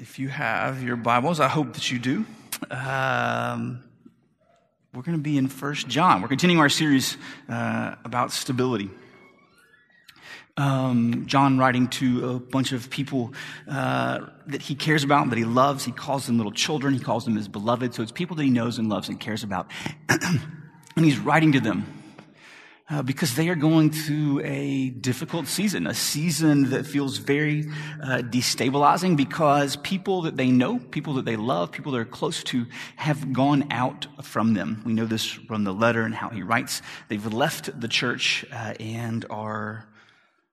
If you have your Bibles, I hope that you do. Um, we're going to be in First John. We're continuing our series uh, about stability. Um, John writing to a bunch of people uh, that he cares about, that he loves. He calls them little children. He calls them his beloved. So it's people that he knows and loves and cares about. and he's writing to them uh, because they are going through a difficult season, a season that feels very uh, destabilizing because people that they know, people that they love, people that are close to have gone out from them. We know this from the letter and how he writes. They've left the church uh, and are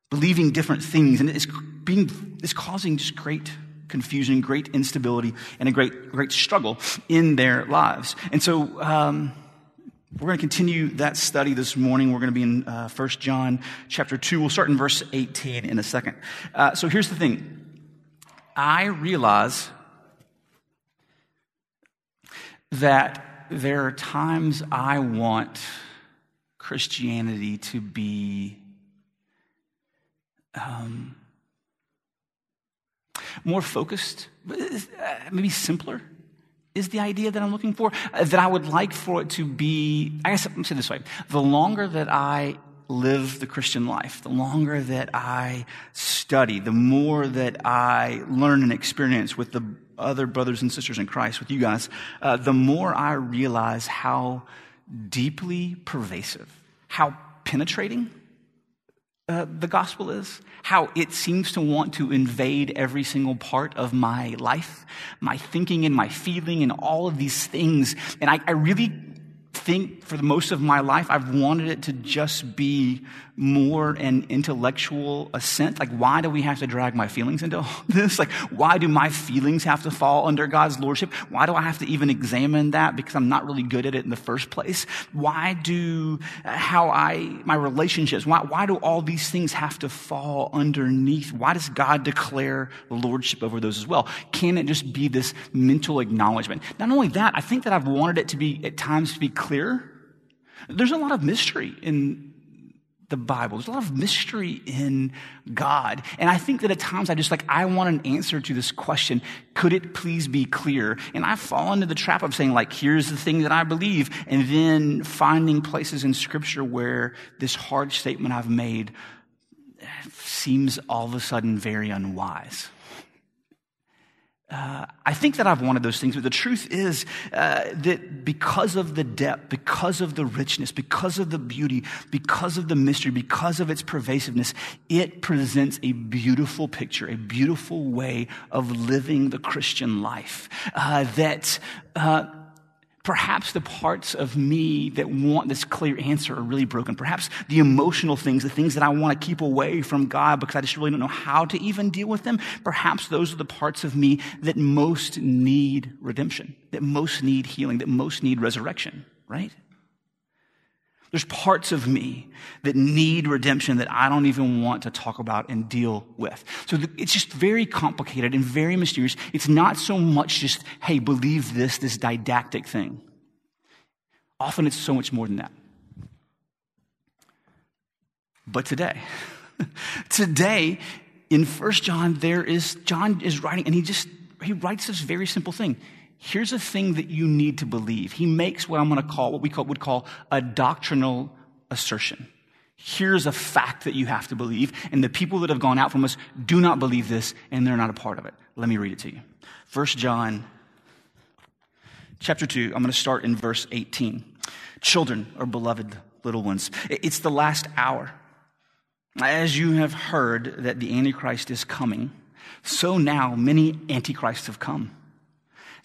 believing different things, and it's being it's causing just great confusion, great instability, and a great great struggle in their lives. And so. Um, we're going to continue that study this morning. We're going to be in uh, 1 John chapter 2. We'll start in verse 18 in a second. Uh, so here's the thing I realize that there are times I want Christianity to be um, more focused, uh, maybe simpler is the idea that I'm looking for, uh, that I would like for it to be, I guess, let me say this way. The longer that I live the Christian life, the longer that I study, the more that I learn and experience with the other brothers and sisters in Christ, with you guys, uh, the more I realize how deeply pervasive, how penetrating uh, the gospel is, how it seems to want to invade every single part of my life, my thinking and my feeling and all of these things. And I, I really think for the most of my life, I've wanted it to just be more an intellectual assent. Like, why do we have to drag my feelings into all this? Like, why do my feelings have to fall under God's lordship? Why do I have to even examine that because I'm not really good at it in the first place? Why do uh, how I, my relationships, why, why do all these things have to fall underneath? Why does God declare the lordship over those as well? Can it just be this mental acknowledgement? Not only that, I think that I've wanted it to be at times to be clear. There's a lot of mystery in the Bible. There's a lot of mystery in God. And I think that at times I just like, I want an answer to this question. Could it please be clear? And I fall into the trap of saying, like, here's the thing that I believe. And then finding places in scripture where this hard statement I've made seems all of a sudden very unwise. Uh, I think that I've wanted those things, but the truth is uh, that because of the depth, because of the richness, because of the beauty, because of the mystery, because of its pervasiveness, it presents a beautiful picture, a beautiful way of living the Christian life uh, that uh, Perhaps the parts of me that want this clear answer are really broken. Perhaps the emotional things, the things that I want to keep away from God because I just really don't know how to even deal with them. Perhaps those are the parts of me that most need redemption, that most need healing, that most need resurrection, right? There's parts of me that need redemption that I don't even want to talk about and deal with. So it's just very complicated and very mysterious. It's not so much just, hey, believe this, this didactic thing. Often it's so much more than that. But today, today in First John, there is, John is writing, and he just, he writes this very simple thing here's a thing that you need to believe. He makes what I'm going to call, what we call, would call a doctrinal assertion. Here's a fact that you have to believe. And the people that have gone out from us do not believe this, and they're not a part of it. Let me read it to you. First John chapter 2, I'm going to start in verse 18. Children or beloved little ones, it's the last hour. As you have heard that the Antichrist is coming, so now many Antichrists have come.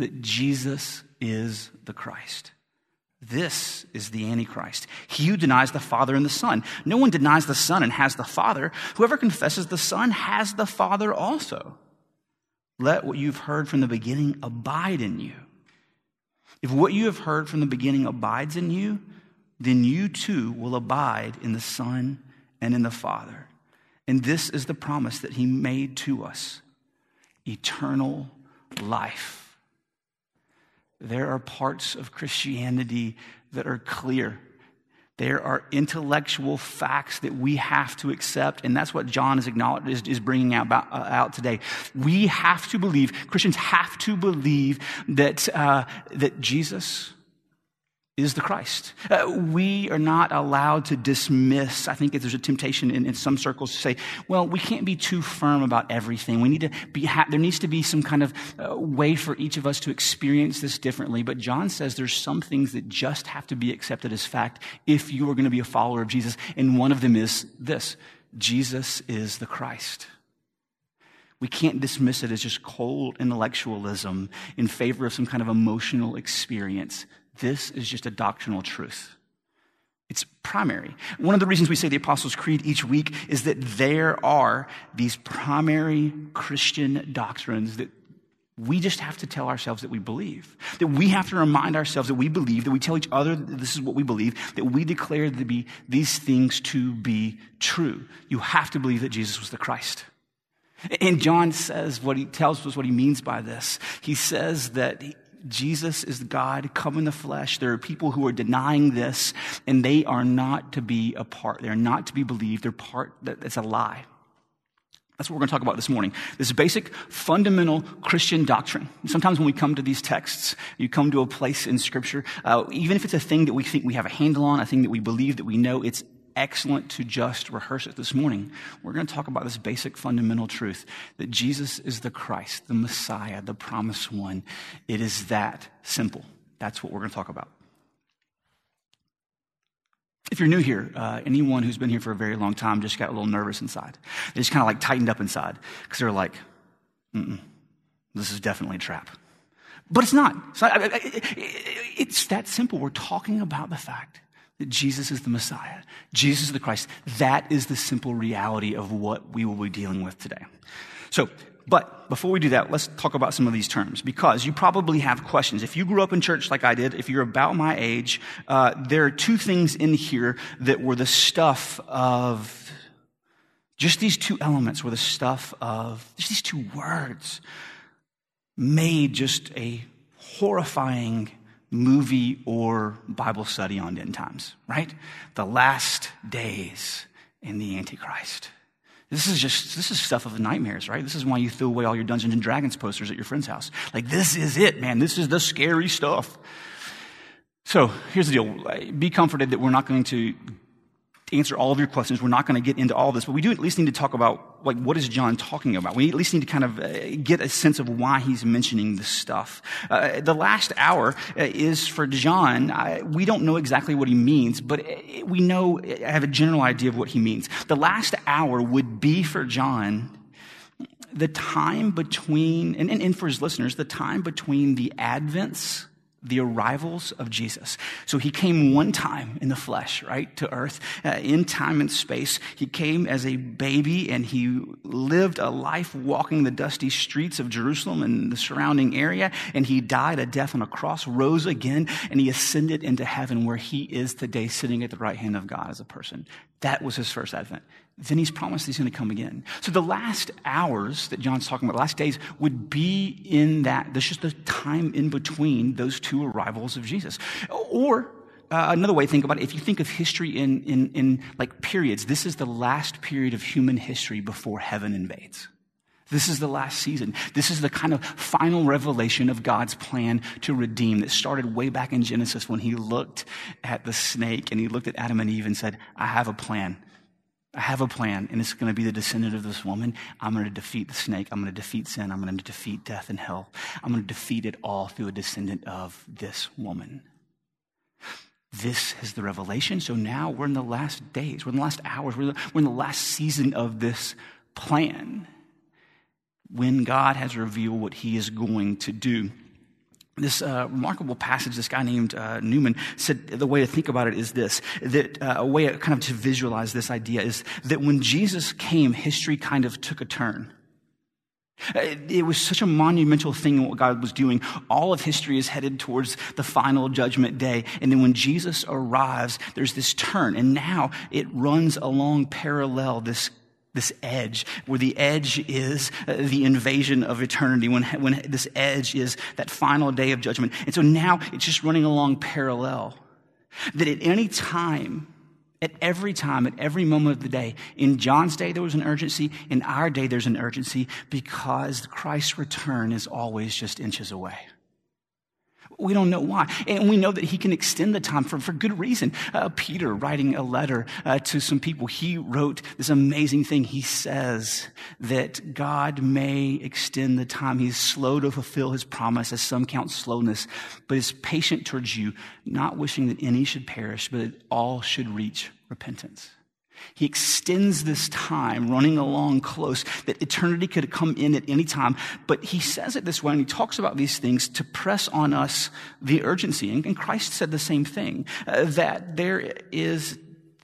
that Jesus is the Christ. This is the Antichrist. He who denies the Father and the Son. No one denies the Son and has the Father. Whoever confesses the Son has the Father also. let what you've heard from the beginning abide in you. If what you have heard from the beginning abides in you, then you too will abide in the Son and in the Father. And this is the promise that he made to us eternal life. There are parts of Christianity that are clear. There are intellectual facts that we have to accept, and that's what John is, is, is bringing out, about, uh, out today. We have to believe, Christians have to believe that, uh, that Jesus is the Christ. Uh, we are not allowed to dismiss. I think there's a temptation in, in, some circles to say, well, we can't be too firm about everything. We need to be, ha- there needs to be some kind of uh, way for each of us to experience this differently. But John says there's some things that just have to be accepted as fact if you are going to be a follower of Jesus. And one of them is this Jesus is the Christ. We can't dismiss it as just cold intellectualism in favor of some kind of emotional experience. This is just a doctrinal truth. It's primary. One of the reasons we say the Apostles' Creed each week is that there are these primary Christian doctrines that we just have to tell ourselves that we believe. That we have to remind ourselves that we believe, that we tell each other that this is what we believe, that we declare to be these things to be true. You have to believe that Jesus was the Christ. And John says what he tells us what he means by this. He says that Jesus is God come in the flesh. There are people who are denying this, and they are not to be a part. They're not to be believed. They're part, that's a lie. That's what we're going to talk about this morning. This basic, fundamental Christian doctrine. Sometimes when we come to these texts, you come to a place in Scripture, uh, even if it's a thing that we think we have a handle on, a thing that we believe that we know, it's excellent to just rehearse it this morning. We're going to talk about this basic fundamental truth that Jesus is the Christ, the Messiah, the promised one. It is that simple. That's what we're going to talk about. If you're new here, uh, anyone who's been here for a very long time just got a little nervous inside. They just kind of like tightened up inside because they're like, this is definitely a trap. But it's not. It's, not, it's that simple. We're talking about the fact that Jesus is the Messiah, Jesus is the Christ. That is the simple reality of what we will be dealing with today. So, but before we do that, let's talk about some of these terms because you probably have questions. If you grew up in church like I did, if you're about my age, uh, there are two things in here that were the stuff of just these two elements were the stuff of just these two words made just a horrifying movie or Bible study on end times, right? The last days in the Antichrist. This is just, this is stuff of nightmares, right? This is why you threw away all your Dungeons and Dragons posters at your friend's house. Like, this is it, man. This is the scary stuff. So here's the deal. Be comforted that we're not going to answer all of your questions. We're not going to get into all this, but we do at least need to talk about, like, what is John talking about? We at least need to kind of uh, get a sense of why he's mentioning this stuff. Uh, the last hour uh, is for John. I, we don't know exactly what he means, but uh, we know, I have a general idea of what he means. The last hour would be for John the time between, and, and, and for his listeners, the time between the advents the arrivals of Jesus. So he came one time in the flesh, right, to earth, uh, in time and space. He came as a baby and he lived a life walking the dusty streets of Jerusalem and the surrounding area. And he died a death on a cross, rose again, and he ascended into heaven where he is today, sitting at the right hand of God as a person. That was his first advent then he's promised he's going to come again. So the last hours that John's talking about, the last days, would be in that. There's just the time in between those two arrivals of Jesus. Or uh, another way to think about it, if you think of history in, in, in like periods, this is the last period of human history before heaven invades. This is the last season. This is the kind of final revelation of God's plan to redeem that started way back in Genesis when he looked at the snake and he looked at Adam and Eve and said, I have a plan. I have a plan, and it's going to be the descendant of this woman. I'm going to defeat the snake. I'm going to defeat sin. I'm going to defeat death and hell. I'm going to defeat it all through a descendant of this woman. This is the revelation. So now we're in the last days, we're in the last hours, we're in the last season of this plan when God has revealed what he is going to do this uh, remarkable passage, this guy named uh, Newman said the way to think about it is this that uh, a way kind of to visualize this idea is that when Jesus came, history kind of took a turn. It was such a monumental thing in what God was doing. All of history is headed towards the final judgment day. And then when Jesus arrives, there's this turn. And now it runs along parallel this, this edge, where the edge is uh, the invasion of eternity, when, when this edge is that final day of judgment. And so now it's just running along parallel. That at any time, at every time, at every moment of the day. In John's day, there was an urgency. In our day, there's an urgency because Christ's return is always just inches away. We don't know why. And we know that he can extend the time for, for good reason. Uh, Peter, writing a letter uh, to some people, he wrote this amazing thing. He says that God may extend the time. He's slow to fulfill his promise, as some count slowness, but is patient towards you, not wishing that any should perish, but that all should reach repentance. He extends this time running along close that eternity could come in at any time. But he says it this way and he talks about these things to press on us the urgency. And, Christ said the same thing uh, that there is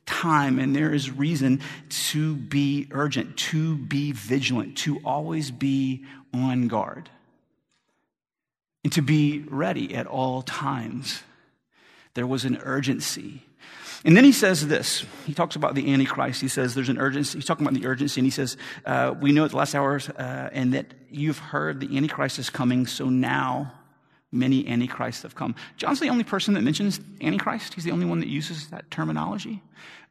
time and there is reason to be urgent, to be vigilant, to always be on guard, and to be ready at all times. There was an urgency and then he says this. He talks about the Antichrist. He says there's an urgency. He's talking about the urgency, and he says, uh, We know at the last hours, uh, and that you've heard the Antichrist is coming, so now many Antichrists have come. John's the only person that mentions Antichrist. He's the only one that uses that terminology.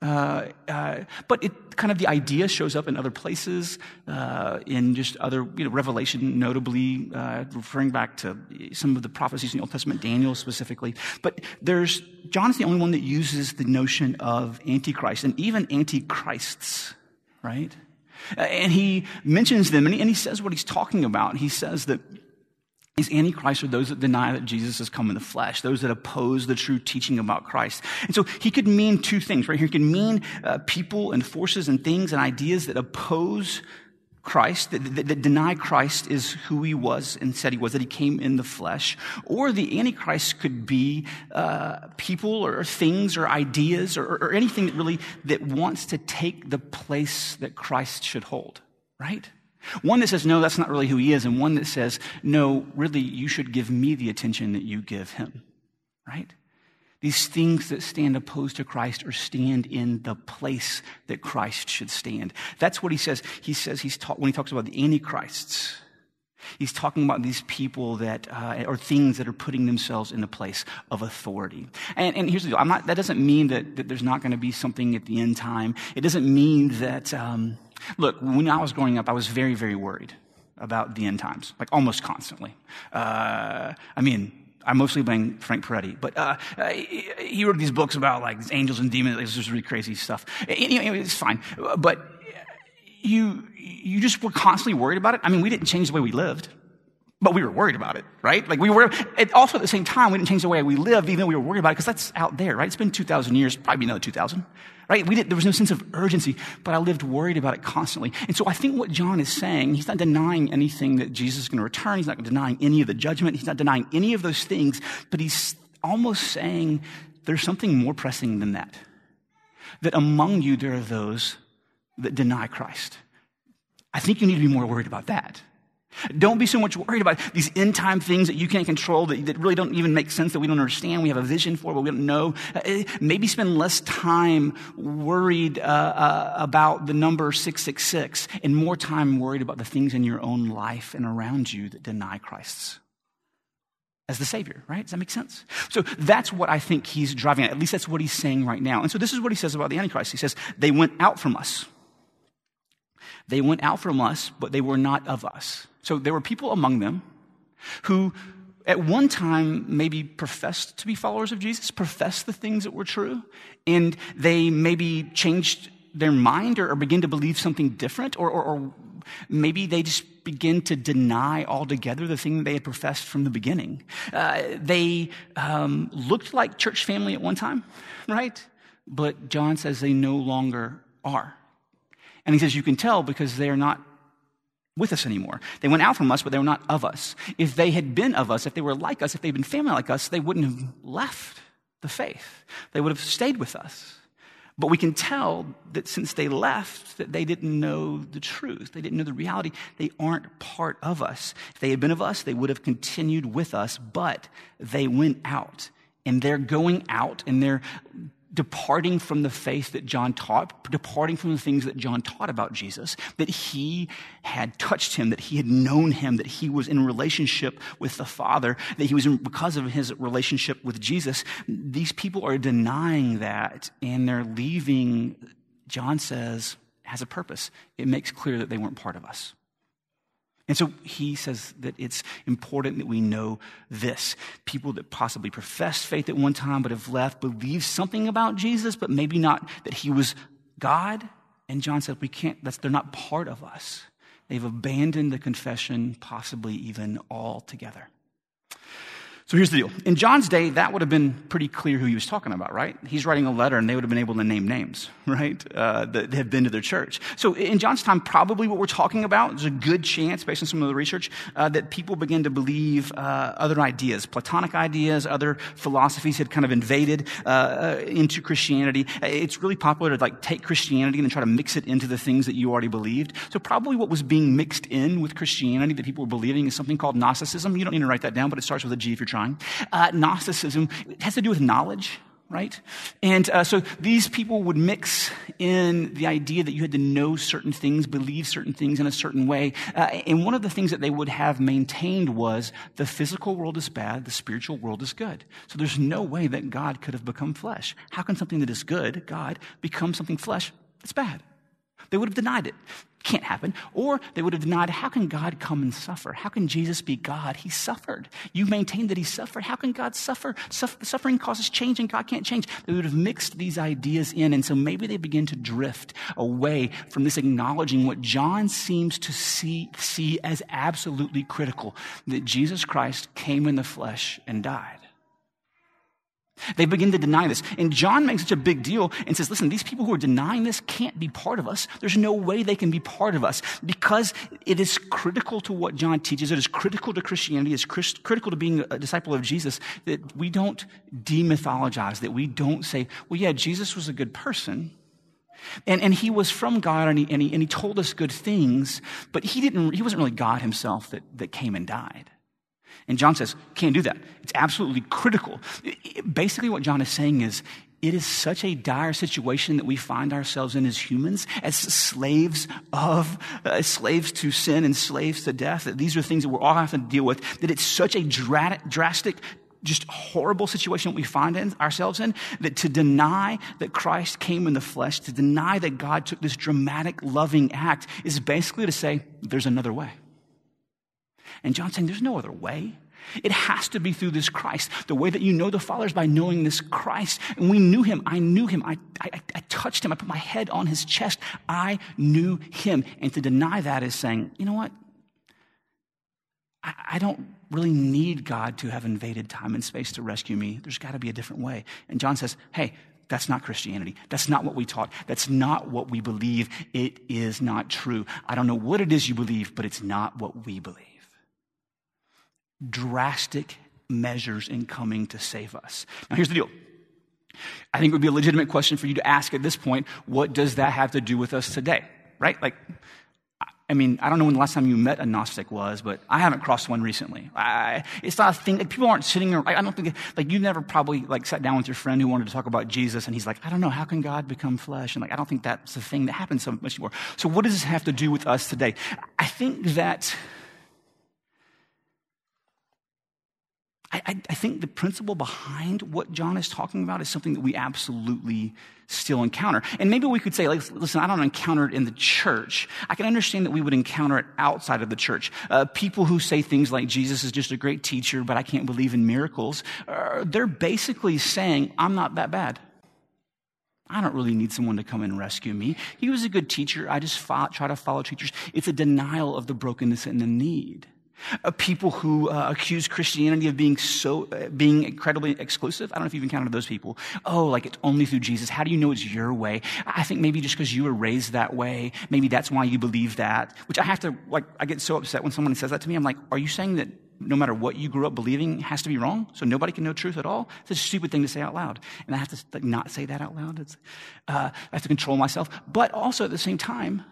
Uh, uh, but it kind of the idea shows up in other places, uh, in just other, you know, Revelation, notably uh, referring back to some of the prophecies in the Old Testament, Daniel specifically. But there's John's the only one that uses the notion of Antichrist and even Antichrists, right? And he mentions them and he, and he says what he's talking about. He says that these antichrists are those that deny that Jesus has come in the flesh, those that oppose the true teaching about Christ. And so he could mean two things, right? here. He could mean uh, people and forces and things and ideas that oppose Christ, that, that, that, deny Christ is who he was and said he was, that he came in the flesh. Or the Antichrist could be uh, people or things or ideas or, or anything that really that wants to take the place that Christ should hold, right? One that says, no, that's not really who he is, and one that says, no, really, you should give me the attention that you give him, right? These things that stand opposed to Christ or stand in the place that Christ should stand. That's what he says. He says he's ta- when he talks about the antichrists. He's talking about these people that, uh, or things that are putting themselves in the place of authority. And, and here's the deal. I'm not, that doesn't mean that, that there's not going to be something at the end time. It doesn't mean that, um, Look, when I was growing up, I was very, very worried about the end times, like almost constantly. Uh, I mean, I mostly blame Frank Peretti, but uh, he wrote these books about like angels and demons. It was just really crazy stuff. Anyway, it's fine, but you you just were constantly worried about it. I mean, we didn't change the way we lived, but we were worried about it, right? Like we were. also, at the same time, we didn't change the way we lived, even though we were worried about it, because that's out there, right? It's been two thousand years, probably another two thousand right? We did, there was no sense of urgency, but I lived worried about it constantly. And so I think what John is saying, he's not denying anything that Jesus is going to return. He's not denying any of the judgment. He's not denying any of those things, but he's almost saying there's something more pressing than that. That among you, there are those that deny Christ. I think you need to be more worried about that. Don't be so much worried about these end time things that you can't control, that, that, really don't even make sense, that we don't understand, we have a vision for, but we don't know. Uh, maybe spend less time worried uh, uh, about the number 666 and more time worried about the things in your own life and around you that deny Christ's as the Savior, right? Does that make sense? So that's what I think he's driving at. At least that's what he's saying right now. And so this is what he says about the Antichrist. He says, they went out from us. They went out from us, but they were not of us. So there were people among them who at one time maybe professed to be followers of Jesus, professed the things that were true, and they maybe changed their mind or, or begin to believe something different, or, or, or, maybe they just begin to deny altogether the thing that they had professed from the beginning. Uh, they um, looked like church family at one time, right? But John says they no longer are. And he says, You can tell because they are not with us anymore. They went out from us, but they were not of us. If they had been of us, if they were like us, if they'd been family like us, they wouldn't have left the faith. They would have stayed with us. But we can tell that since they left, that they didn't know the truth. They didn't know the reality. They aren't part of us. If they had been of us, they would have continued with us, but they went out. And they're going out and they're departing from the faith that John taught, departing from the things that John taught about Jesus, that he had touched him, that he had known him, that he was in relationship with the Father, that he was in, because of his relationship with Jesus. These people are denying that and they're leaving, John says, has a purpose. It makes clear that they weren't part of us. And so he says that it's important that we know this. People that possibly professed faith at one time but have left believe something about Jesus, but maybe not that he was God. And John said, we can't, that's, they're not part of us. They've abandoned the confession, possibly even altogether. So here's the deal. In John's day, that would have been pretty clear who he was talking about, right? He's writing a letter and they would have been able to name names, right? Uh, that have been to their church. So in John's time, probably what we're talking about, there's a good chance, based on some of the research, uh, that people began to believe uh, other ideas, Platonic ideas, other philosophies had kind of invaded uh, uh, into Christianity. It's really popular to like take Christianity and try to mix it into the things that you already believed. So probably what was being mixed in with Christianity that people were believing is something called Gnosticism. You don't need to write that down, but it starts with a G if you're trying. Uh, Gnosticism has to do with knowledge, right? And uh, so these people would mix in the idea that you had to know certain things, believe certain things in a certain way. Uh, and one of the things that they would have maintained was the physical world is bad, the spiritual world is good. So there's no way that God could have become flesh. How can something that is good, God, become something flesh that's bad? They would have denied it. Can't happen. Or they would have denied, how can God come and suffer? How can Jesus be God? He suffered. You maintain that he suffered. How can God suffer? suffering causes change and God can't change. They would have mixed these ideas in. And so maybe they begin to drift away from this acknowledging what John seems to see, see as absolutely critical that Jesus Christ came in the flesh and died. They begin to deny this. And John makes such a big deal and says, listen, these people who are denying this can't be part of us. There's no way they can be part of us because it is critical to what John teaches. It is critical to Christianity. It's critical to being a disciple of Jesus that we don't demythologize, that we don't say, well, yeah, Jesus was a good person. And, and he was from God and he, and, he, and he told us good things, but he didn't, he wasn't really God himself that, that came and died. And John says, can't do that. It's absolutely critical. Basically, what John is saying is, it is such a dire situation that we find ourselves in as humans, as slaves of, uh, slaves to sin and slaves to death, that these are things that we're all having to deal with, that it's such a drastic, just horrible situation that we find in, ourselves in, that to deny that Christ came in the flesh, to deny that God took this dramatic, loving act, is basically to say, there's another way. And John's saying there's no other way. It has to be through this Christ. The way that you know the Father is by knowing this Christ. And we knew him. I knew him. I, I, I, touched him. I put my head on his chest. I knew him. And to deny that is saying, you know what? I, I don't really need God to have invaded time and space to rescue me. There's got to be a different way. And John says, hey, that's not Christianity. That's not what we taught. That's not what we believe. It is not true. I don't know what it is you believe, but it's not what we believe drastic measures in coming to save us. Now, here's the deal. I think it would be a legitimate question for you to ask at this point what does that have to do with us today? Right? Like, I mean, I don't know when the last time you met a Gnostic was, but I haven't crossed one recently. I, it's not a thing. Like, people aren't sitting there. I don't think, like, you never probably, like, sat down with your friend who wanted to talk about Jesus, and he's like, I don't know, how can God become flesh? And, like, I don't think that's a thing that happens so much anymore. So, what does this have to do with us today? I think that I, I, think the principle behind what John is talking about is something that we absolutely still encounter. And maybe we could say, like, listen, I don't encounter it in the church. I can understand that we would encounter it outside of the church. Uh, people who say things like Jesus is just a great teacher, but I can't believe in miracles, uh, they're basically saying, I'm not that bad. I don't really need someone to come and rescue me. He was a good teacher. I just try to follow teachers. It's a denial of the brokenness and the need. Uh, people who uh, accuse Christianity of being so, uh, being incredibly exclusive. I don't know if you've encountered those people. Oh, like it's only through Jesus. How do you know it's your way? I think maybe just because you were raised that way, maybe that's why you believe that. Which I have to, like, I get so upset when someone says that to me. I'm like, are you saying that no matter what you grew up believing has to be wrong, so nobody can know truth at all. It's a stupid thing to say out loud. And I have to like, not say that out loud. It's, uh, I have to control myself. But also at the same time,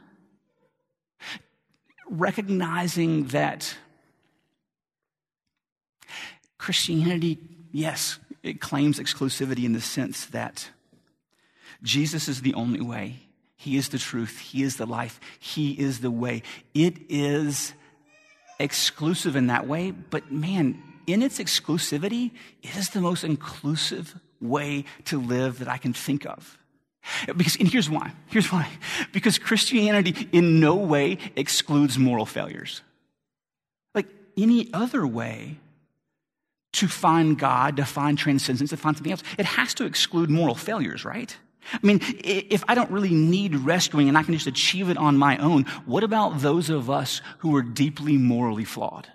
recognizing that Christianity, yes, it claims exclusivity in the sense that Jesus is the only way. He is the truth. He is the life. He is the way. It is exclusive in that way, but man, in its exclusivity, it is the most inclusive way to live that I can think of. Because, and here's why. Here's why. Because Christianity in no way excludes moral failures. Like any other way to find God, to find transcendence, to find something else, it has to exclude moral failures, right? I mean, if I don't really need rescuing and I can just achieve it on my own, what about those of us who are deeply morally flawed?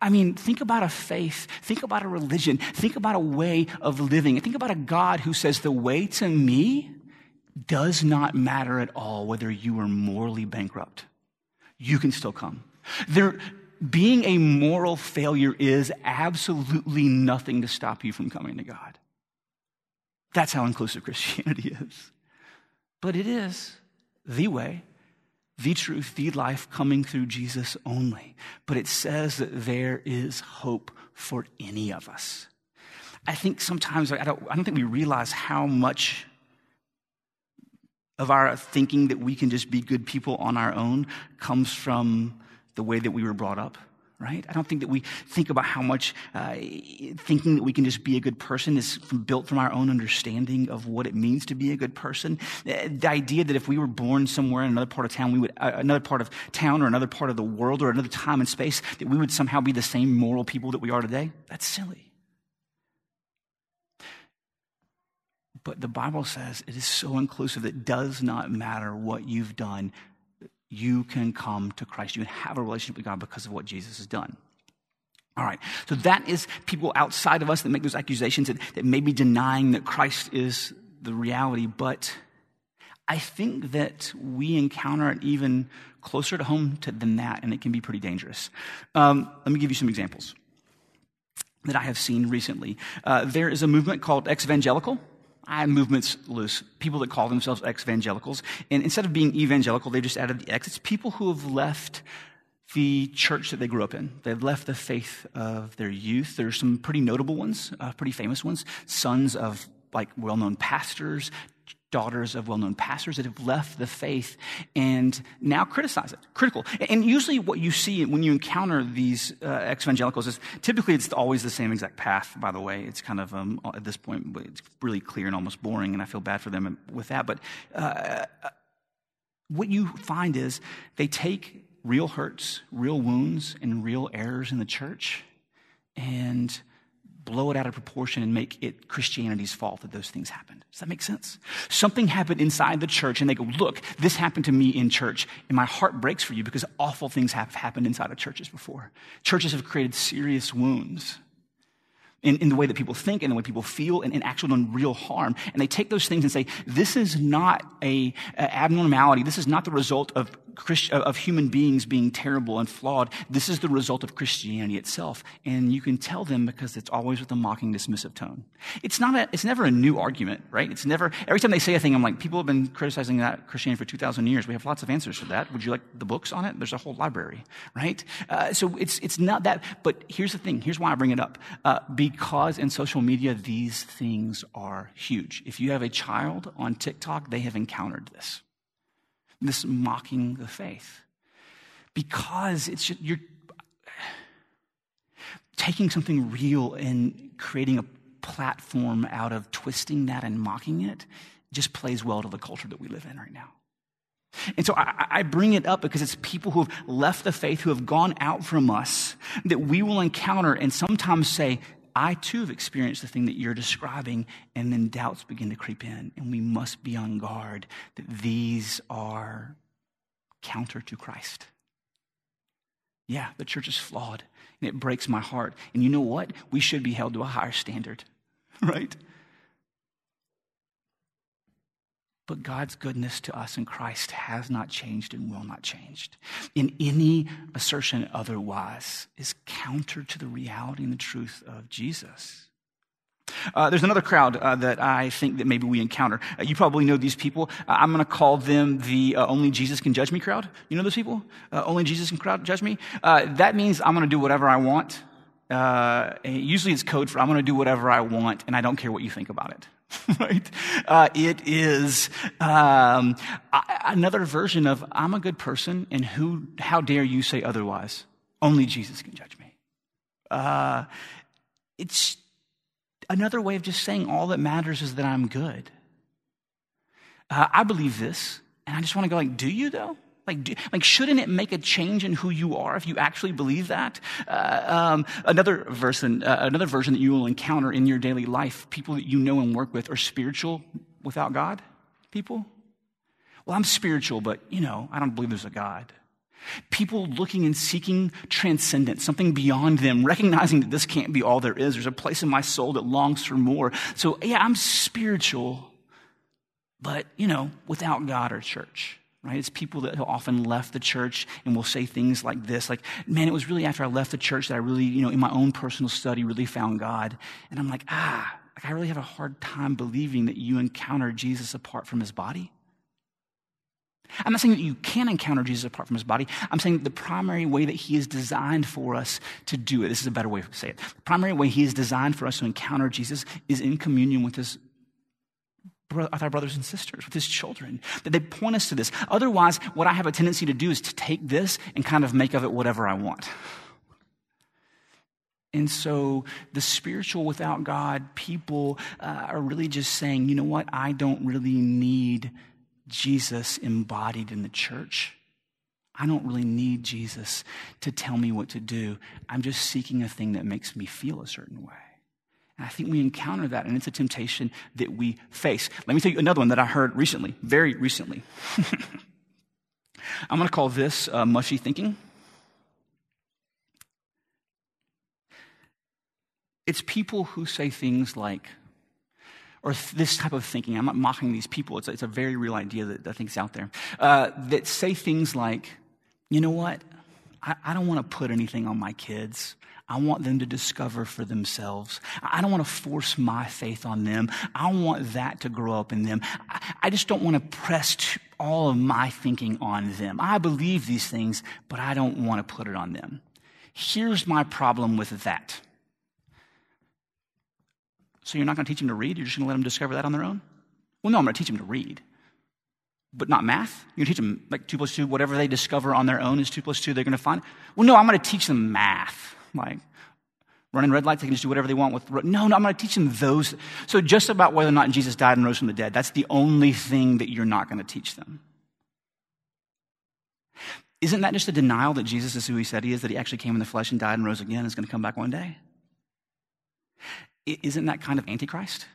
I mean, think about a faith, think about a religion, think about a way of living, think about a God who says, The way to me does not matter at all whether you are morally bankrupt. You can still come. There, being a moral failure is absolutely nothing to stop you from coming to God. That's how inclusive Christianity is. But it is the way, the truth, the life coming through Jesus only. But it says that there is hope for any of us. I think sometimes, I don't, I don't think we realize how much of our thinking that we can just be good people on our own comes from the way that we were brought up right? I don't think that we think about how much uh, thinking that we can just be a good person is from, built from our own understanding of what it means to be a good person. The idea that if we were born somewhere in another part of town, we would, uh, another part of town or another part of the world or another time and space, that we would somehow be the same moral people that we are today, that's silly. But the Bible says it is so inclusive that it does not matter what you've done you can come to Christ. You can have a relationship with God because of what Jesus has done. All right, so that is people outside of us that make those accusations that, that may be denying that Christ is the reality, but I think that we encounter it even closer to home to, than that, and it can be pretty dangerous. Um, let me give you some examples that I have seen recently. Uh, there is a movement called Exvangelical. I movements loose. People that call themselves ex-evangelicals. And instead of being evangelical, they just added the X. It's people who have left the church that they grew up in. They've left the faith of their youth. There's some pretty notable ones, uh, pretty famous ones. Sons of like well-known pastors, daughters of well-known pastors that have left the faith and now criticize it critical. And usually what you see when you encounter these uh, ex-evangelicals is typically it's always the same exact path by the way. It's kind of um, at this point it's really clear and almost boring and i feel bad for them with that. But uh, what you find is they take real hurts real wounds and real errors in the church and blow it out of proportion and make it Christianity's fault that those things happened. Does that make sense? Something happened inside the church, and they go, Look, this happened to me in church, and my heart breaks for you because awful things have happened inside of churches before. Churches have created serious wounds. In, in the way that people think and the way people feel and, and actually done real harm. And they take those things and say, this is not a, a abnormality. This is not the result of of human beings being terrible and flawed. This is the result of Christianity itself. And you can tell them because it's always with a mocking, dismissive tone. It's not a, it's never a new argument, right? It's never, every time they say a thing, I'm like, people have been criticizing that Christianity for 2,000 years. We have lots of answers for that. Would you like the books on it? There's a whole library, right? Uh, so it's, it's not that, but here's the thing. Here's why I bring it up. Uh, because in social media, these things are huge. If you have a child on TikTok, they have encountered this this mocking the faith. Because it's just, you're taking something real and creating a platform out of twisting that and mocking it just plays well to the culture that we live in right now. And so I, I, bring it up because it's people who have left the faith, who have gone out from us, that we will encounter and sometimes say, I too have experienced the thing that you're describing, and then doubts begin to creep in, and we must be on guard that these are counter to Christ. Yeah, the church is flawed, and it breaks my heart. And you know what? We should be held to a higher standard, right? But God's goodness to us in Christ has not changed and will not change. In any assertion otherwise is counter to the reality and the truth of Jesus. Uh, there's another crowd uh, that I think that maybe we encounter. Uh, you probably know these people. Uh, I'm going to call them the uh, only Jesus can judge me crowd. You know those people? Uh, only Jesus can crowd judge me. that means I'm going to do whatever I want. usually it's code for I'm going to do whatever I want and I don't care what you think about it. right? Uh, it is um, another version of I'm a good person, and who? How dare you say otherwise? Only Jesus can judge me. Uh, it's another way of just saying all that matters is that I'm good. Uh, I believe this, and I just want to go like, do you though? Like, like, shouldn't it make a change in who you are if you actually believe that? Uh, um, another version, uh, another version that you will encounter in your daily life, people that you know and work with are spiritual without God. People. Well, I'm spiritual, but you know, I don't believe there's a God. People looking and seeking transcendence, something beyond them, recognizing that this can't be all there is. There's a place in my soul that longs for more. So, yeah, I'm spiritual, but, you know, without God or church right? It's people that often left the church and will say things like this, like, man, it was really after I left the church that I really, you know, in my own personal study, really found God. And I'm like, ah, like I really have a hard time believing that you encounter Jesus apart from his body. I'm not saying that you can encounter Jesus apart from his body. I'm saying the primary way that he is designed for us to do it, this is a better way to say it. The primary way he is designed for us to encounter Jesus is in communion with his with our brothers and sisters, with his children, that they point us to this. Otherwise, what I have a tendency to do is to take this and kind of make of it whatever I want. And so the spiritual without God people uh, are really just saying, you know what? I don't really need Jesus embodied in the church. I don't really need Jesus to tell me what to do. I'm just seeking a thing that makes me feel a certain way. And I think we encounter that, and it's a temptation that we face. Let me tell you another one that I heard recently, very recently. I'm going to call this uh, mushy thinking. It's people who say things like, or this type of thinking. I'm not mocking these people. It's a, it's a very real idea that I think is out there. Uh, that say things like, you know what? I, I don't want to put anything on my kids. I want them to discover for themselves. I don't want to force my faith on them. I want that to grow up in them. I, I just don't want to press all of my thinking on them. I believe these things, but I don't want to put it on them. Here's my problem with that. So you're not going to teach them to read? You're just going to let them discover that on their own? Well, no, I'm going to teach them to read. But not math? Going to teach them like 2 plus 2, whatever they discover on their own is 2 plus 2, they're going to find. Well, no, I'm going to teach them math. Like running red lights, they can just do whatever they want with. No, no, I'm going to teach them those. So just about whether or not Jesus died and rose from the dead, that's the only thing that you're not going to teach them. Isn't that just a denial that Jesus is who he said he is, that he actually came in the flesh and died and rose again and is going to come back one day? Isn't that kind of antichrist?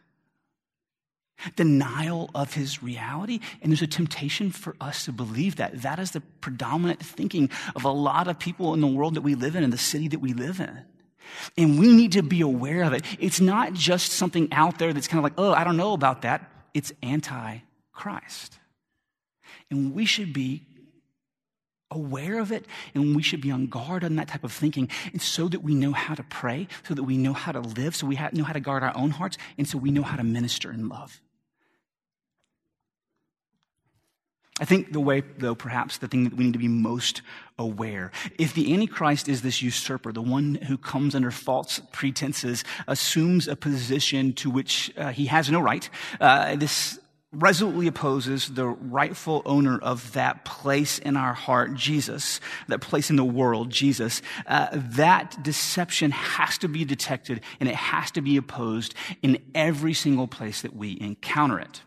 Denial of his reality. And there's a temptation for us to believe that. That is the predominant thinking of a lot of people in the world that we live in, in the city that we live in. And we need to be aware of it. It's not just something out there that's kind of like, oh, I don't know about that. It's anti Christ. And we should be aware of it and we should be on guard on that type of thinking and so that we know how to pray so that we know how to live so we know how to guard our own hearts and so we know how to minister in love I think the way, though, perhaps the thing that we need to be most aware. If the Antichrist is this usurper, the one who comes under false pretenses, assumes a position to which uh, he has no right, uh, this resolutely opposes the rightful owner of that place in our heart, Jesus, that place in the world, Jesus, uh, that deception has to be detected and it has to be opposed in every single place that we encounter it.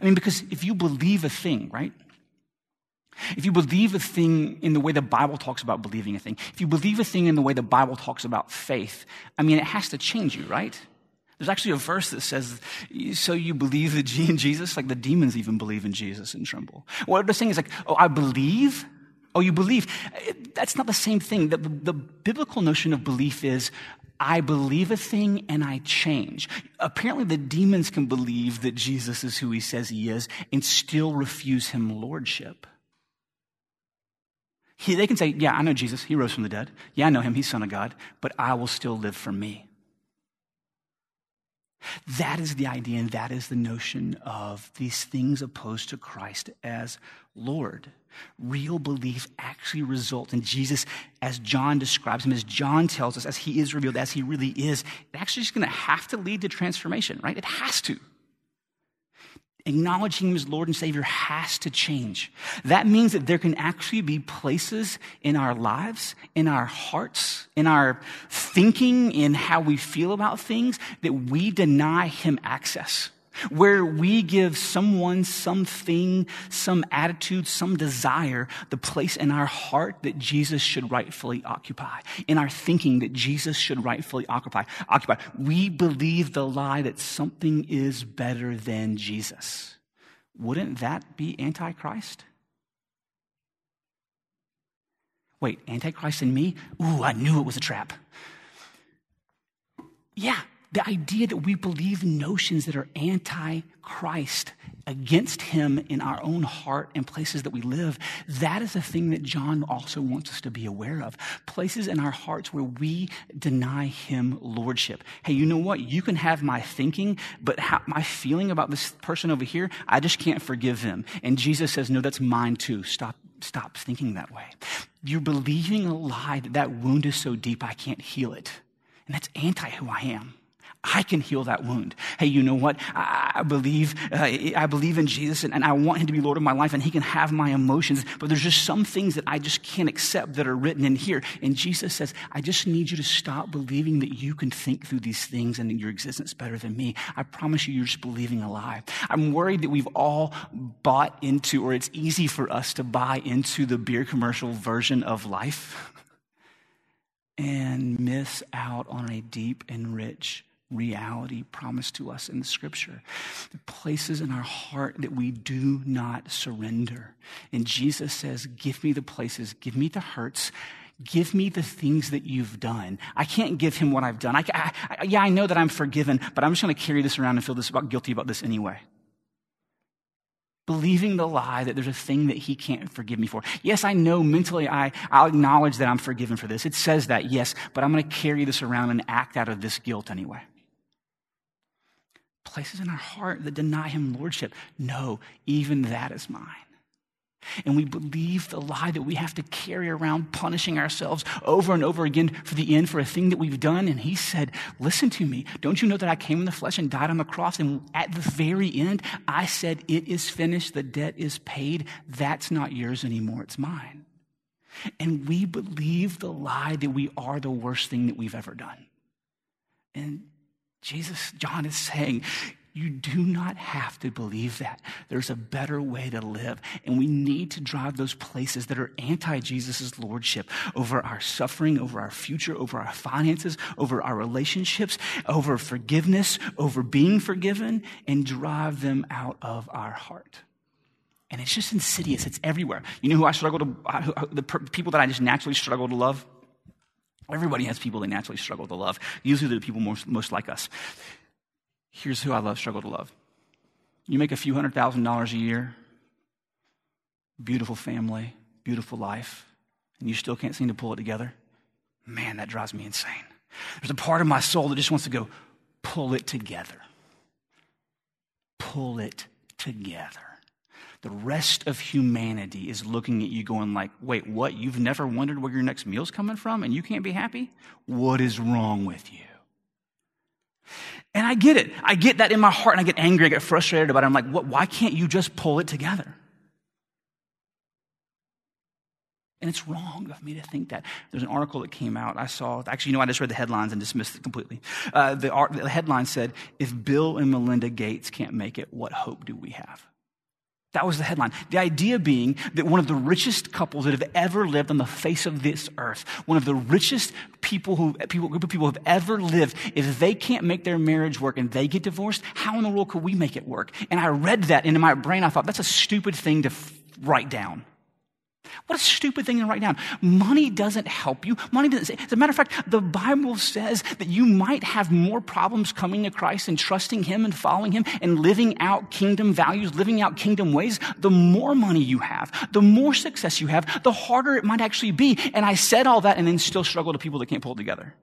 I mean, because if you believe a thing, right? If you believe a thing in the way the Bible talks about believing a thing, if you believe a thing in the way the Bible talks about faith, I mean, it has to change you, right? There's actually a verse that says, So you believe in Jesus? Like the demons even believe in Jesus and tremble. What they're saying is like, Oh, I believe? Oh, you believe? That's not the same thing. The, the biblical notion of belief is, I believe a thing and I change. Apparently, the demons can believe that Jesus is who he says he is and still refuse him lordship. He, they can say, Yeah, I know Jesus. He rose from the dead. Yeah, I know him. He's Son of God. But I will still live for me. That is the idea, and that is the notion of these things opposed to Christ as Lord. Real belief actually results in Jesus as John describes him, as John tells us, as he is revealed, as he really is. It actually is going to have to lead to transformation, right? It has to acknowledging him as Lord and Savior has to change. That means that there can actually be places in our lives, in our hearts, in our thinking, in how we feel about things that we deny him access. Where we give someone, something, some attitude, some desire, the place in our heart that Jesus should rightfully occupy, in our thinking that Jesus should rightfully occupy. Occupy. We believe the lie that something is better than Jesus. Wouldn't that be Antichrist? Wait, Antichrist in me? Ooh, I knew it was a trap. Yeah, the idea that we believe notions that are anti Christ against him in our own heart and places that we live, that is a thing that John also wants us to be aware of. Places in our hearts where we deny him lordship. Hey, you know what? You can have my thinking, but how, my feeling about this person over here, I just can't forgive him. And Jesus says, no, that's mine too. Stop, stop thinking that way. You're believing a lie that that wound is so deep I can't heal it. And that's anti who I am. I can heal that wound. Hey, you know what? I, believe, uh, I believe in Jesus and, and I want him to be Lord of my life and he can have my emotions, but there's just some things that I just can't accept that are written in here. And Jesus says, I just need you to stop believing that you can think through these things and your existence better than me. I promise you, you're just believing a lie. I'm worried that we've all bought into, or it's easy for us to buy into the beer commercial version of life and miss out on a deep and rich reality promised to us in the scripture. The places in our heart that we do not surrender. And Jesus says, Give me the places, give me the hurts. Give me the things that you've done. I can't give him what I've done. I, I, I, yeah, I know that I'm forgiven, but I'm just going to carry this around and feel this about, guilty about this anyway believing the lie that there's a thing that he can't forgive me for. Yes, I know mentally I, I'll acknowledge that I'm forgiven for this. It says that, yes, but I'm going to carry this around and act out of this guilt anyway places in our heart that deny him lordship. No, even that is mine. And we believe the lie that we have to carry around punishing ourselves over and over again for the end for a thing that we've done. And he said, Listen to me. Don't you know that I came in the flesh and died on the cross? And at the very end, I said, It is finished. The debt is paid. That's not yours anymore. It's mine. And we believe the lie that we are the worst thing that we've ever done. And Jesus, John is saying, you do not have to believe that. There's a better way to live. And we need to drive those places that are anti Jesus' lordship over our suffering, over our future, over our finances, over our relationships, over forgiveness, over being forgiven, and drive them out of our heart. And it's just insidious, it's everywhere. You know who I struggle to, the people that I just naturally struggle to love? Everybody has people they naturally struggle to love. Usually they're the people most, most like us. Here's who I love, struggle to love. You make a few hundred thousand dollars a year, beautiful family, beautiful life, and you still can't seem to pull it together. Man, that drives me insane. There's a part of my soul that just wants to go, pull it together. Pull it together the rest of humanity is looking at you going like, wait, what? You've never wondered where your next meal's coming from and you can't be happy? What is wrong with you? And I get it. I get that in my heart and I get angry. I get frustrated about it. I'm like, what, why can't you just pull it together? And it's wrong of me to think that. There's an article that came out. I saw, actually, you know, I just read the headlines and dismissed it completely. Uh, the, the headline said, If Bill and Melinda Gates can't make it, what hope do we have? That was the headline. The idea being that one of the richest couples that have ever lived on the face of this earth, one of the richest people who, people, group of people who have ever lived, if they can't make their marriage work and they get divorced, how in the world could we make it work? And I read that and in my brain I thought, that's a stupid thing to f- write down. What a stupid thing to write down. Money doesn't help you. Money doesn't. As a matter of fact, the Bible says that you might have more problems coming to Christ and trusting Him and following Him and living out kingdom values, living out kingdom ways. The more money you have, the more success you have, the harder it might actually be. And I said all that and then still struggle to people that can't pull it together.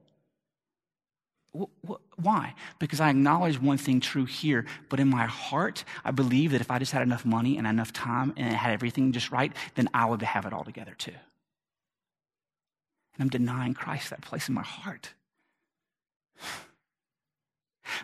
Why? Because I acknowledge one thing true here, but in my heart, I believe that if I just had enough money and enough time and had everything just right, then I would have it all together too. And I'm denying Christ that place in my heart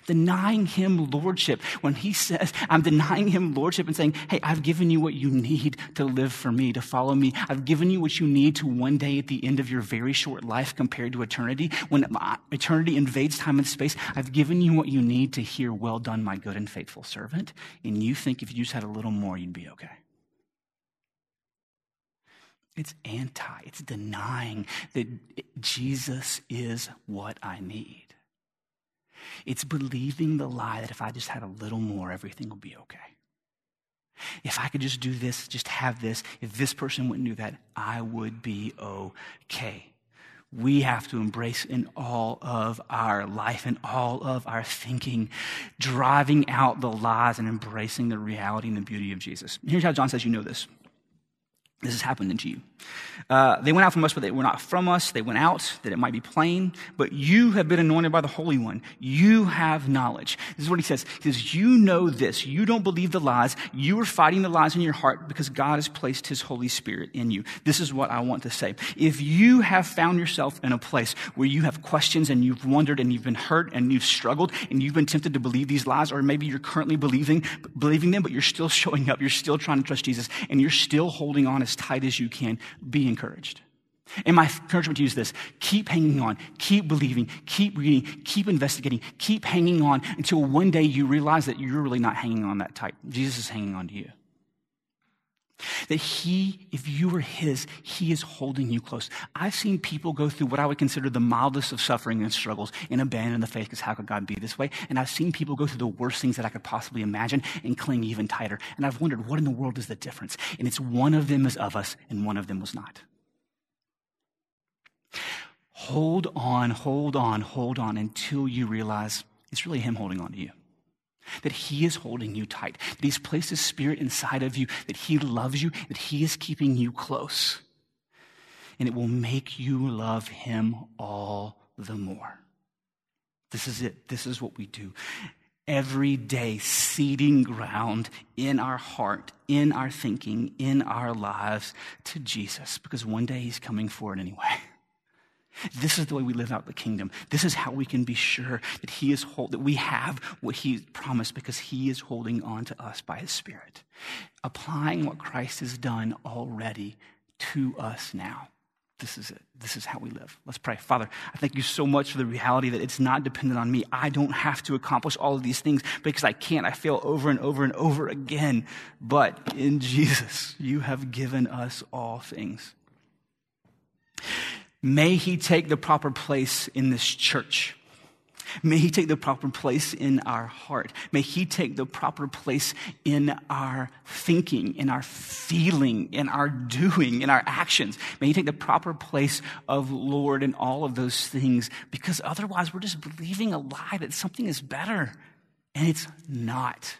denying him lordship. When he says, I'm denying him lordship and saying, Hey, I've given you what you need to live for me, to follow me. I've given you what you need to one day at the end of your very short life compared to eternity. When eternity invades time and space, I've given you what you need to hear, Well done, my good and faithful servant. And you think if you just had a little more, you'd be okay. It's anti, it's denying that Jesus is what I need. It's believing the lie that if I just had a little more, everything will be okay. If I could just do this, just have this, if this person wouldn't do that, I would be okay. We have to embrace in all of our life and all of our thinking, driving out the lies and embracing the reality and the beauty of Jesus. Here's how John says you know this. This has happened unto you. Uh, they went out from us, but they were not from us. They went out that it might be plain. But you have been anointed by the Holy One. You have knowledge. This is what he says. He says, You know this. You don't believe the lies. You are fighting the lies in your heart because God has placed his Holy Spirit in you. This is what I want to say. If you have found yourself in a place where you have questions and you've wondered and you've been hurt and you've struggled and you've been tempted to believe these lies, or maybe you're currently believing, believing them, but you're still showing up, you're still trying to trust Jesus, and you're still holding on as tight as you can, be encouraged. And my encouragement to you is this keep hanging on, keep believing, keep reading, keep investigating, keep hanging on until one day you realize that you're really not hanging on that tight. Jesus is hanging on to you. That he, if you were his, he is holding you close. I've seen people go through what I would consider the mildest of suffering and struggles and abandon the faith because how could God be this way? And I've seen people go through the worst things that I could possibly imagine and cling even tighter. And I've wondered, what in the world is the difference? And it's one of them is of us and one of them was not. Hold on, hold on, hold on until you realize it's really Him holding on to you. That He is holding you tight. That He's placed His Spirit inside of you. That He loves you. That He is keeping you close. And it will make you love Him all the more. This is it. This is what we do. Every day, ceding ground in our heart, in our thinking, in our lives to Jesus, because one day He's coming for it anyway. This is the way we live out the kingdom. This is how we can be sure that he is hold, that we have what he promised because he is holding on to us by his spirit. Applying what Christ has done already to us now. This is it. This is how we live. Let's pray. Father, I thank you so much for the reality that it's not dependent on me. I don't have to accomplish all of these things because I can't. I fail over and over and over again. But in Jesus, you have given us all things. May he take the proper place in this church. May he take the proper place in our heart. May he take the proper place in our thinking, in our feeling, in our doing, in our actions. May he take the proper place of Lord in all of those things because otherwise we're just believing a lie that something is better. And it's not.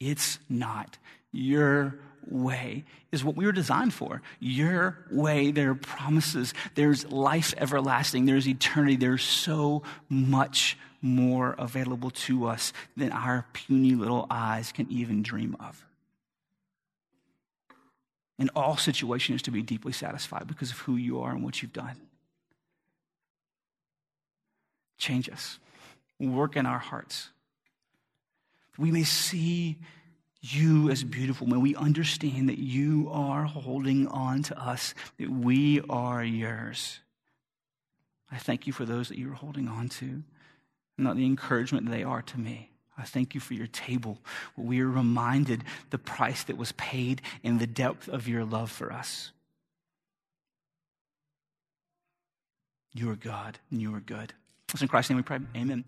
It's not. Your way is what we were designed for. Your way, there are promises, there's life everlasting, there's eternity, there's so much more available to us than our puny little eyes can even dream of. In all situations, to be deeply satisfied because of who you are and what you've done. Change us, work in our hearts. We may see you as beautiful, when we understand that you are holding on to us, that we are yours. I thank you for those that you are holding on to, not the encouragement they are to me. I thank you for your table, where we are reminded the price that was paid and the depth of your love for us. You are God, and you are good. Listen, in Christ's name we pray. Amen.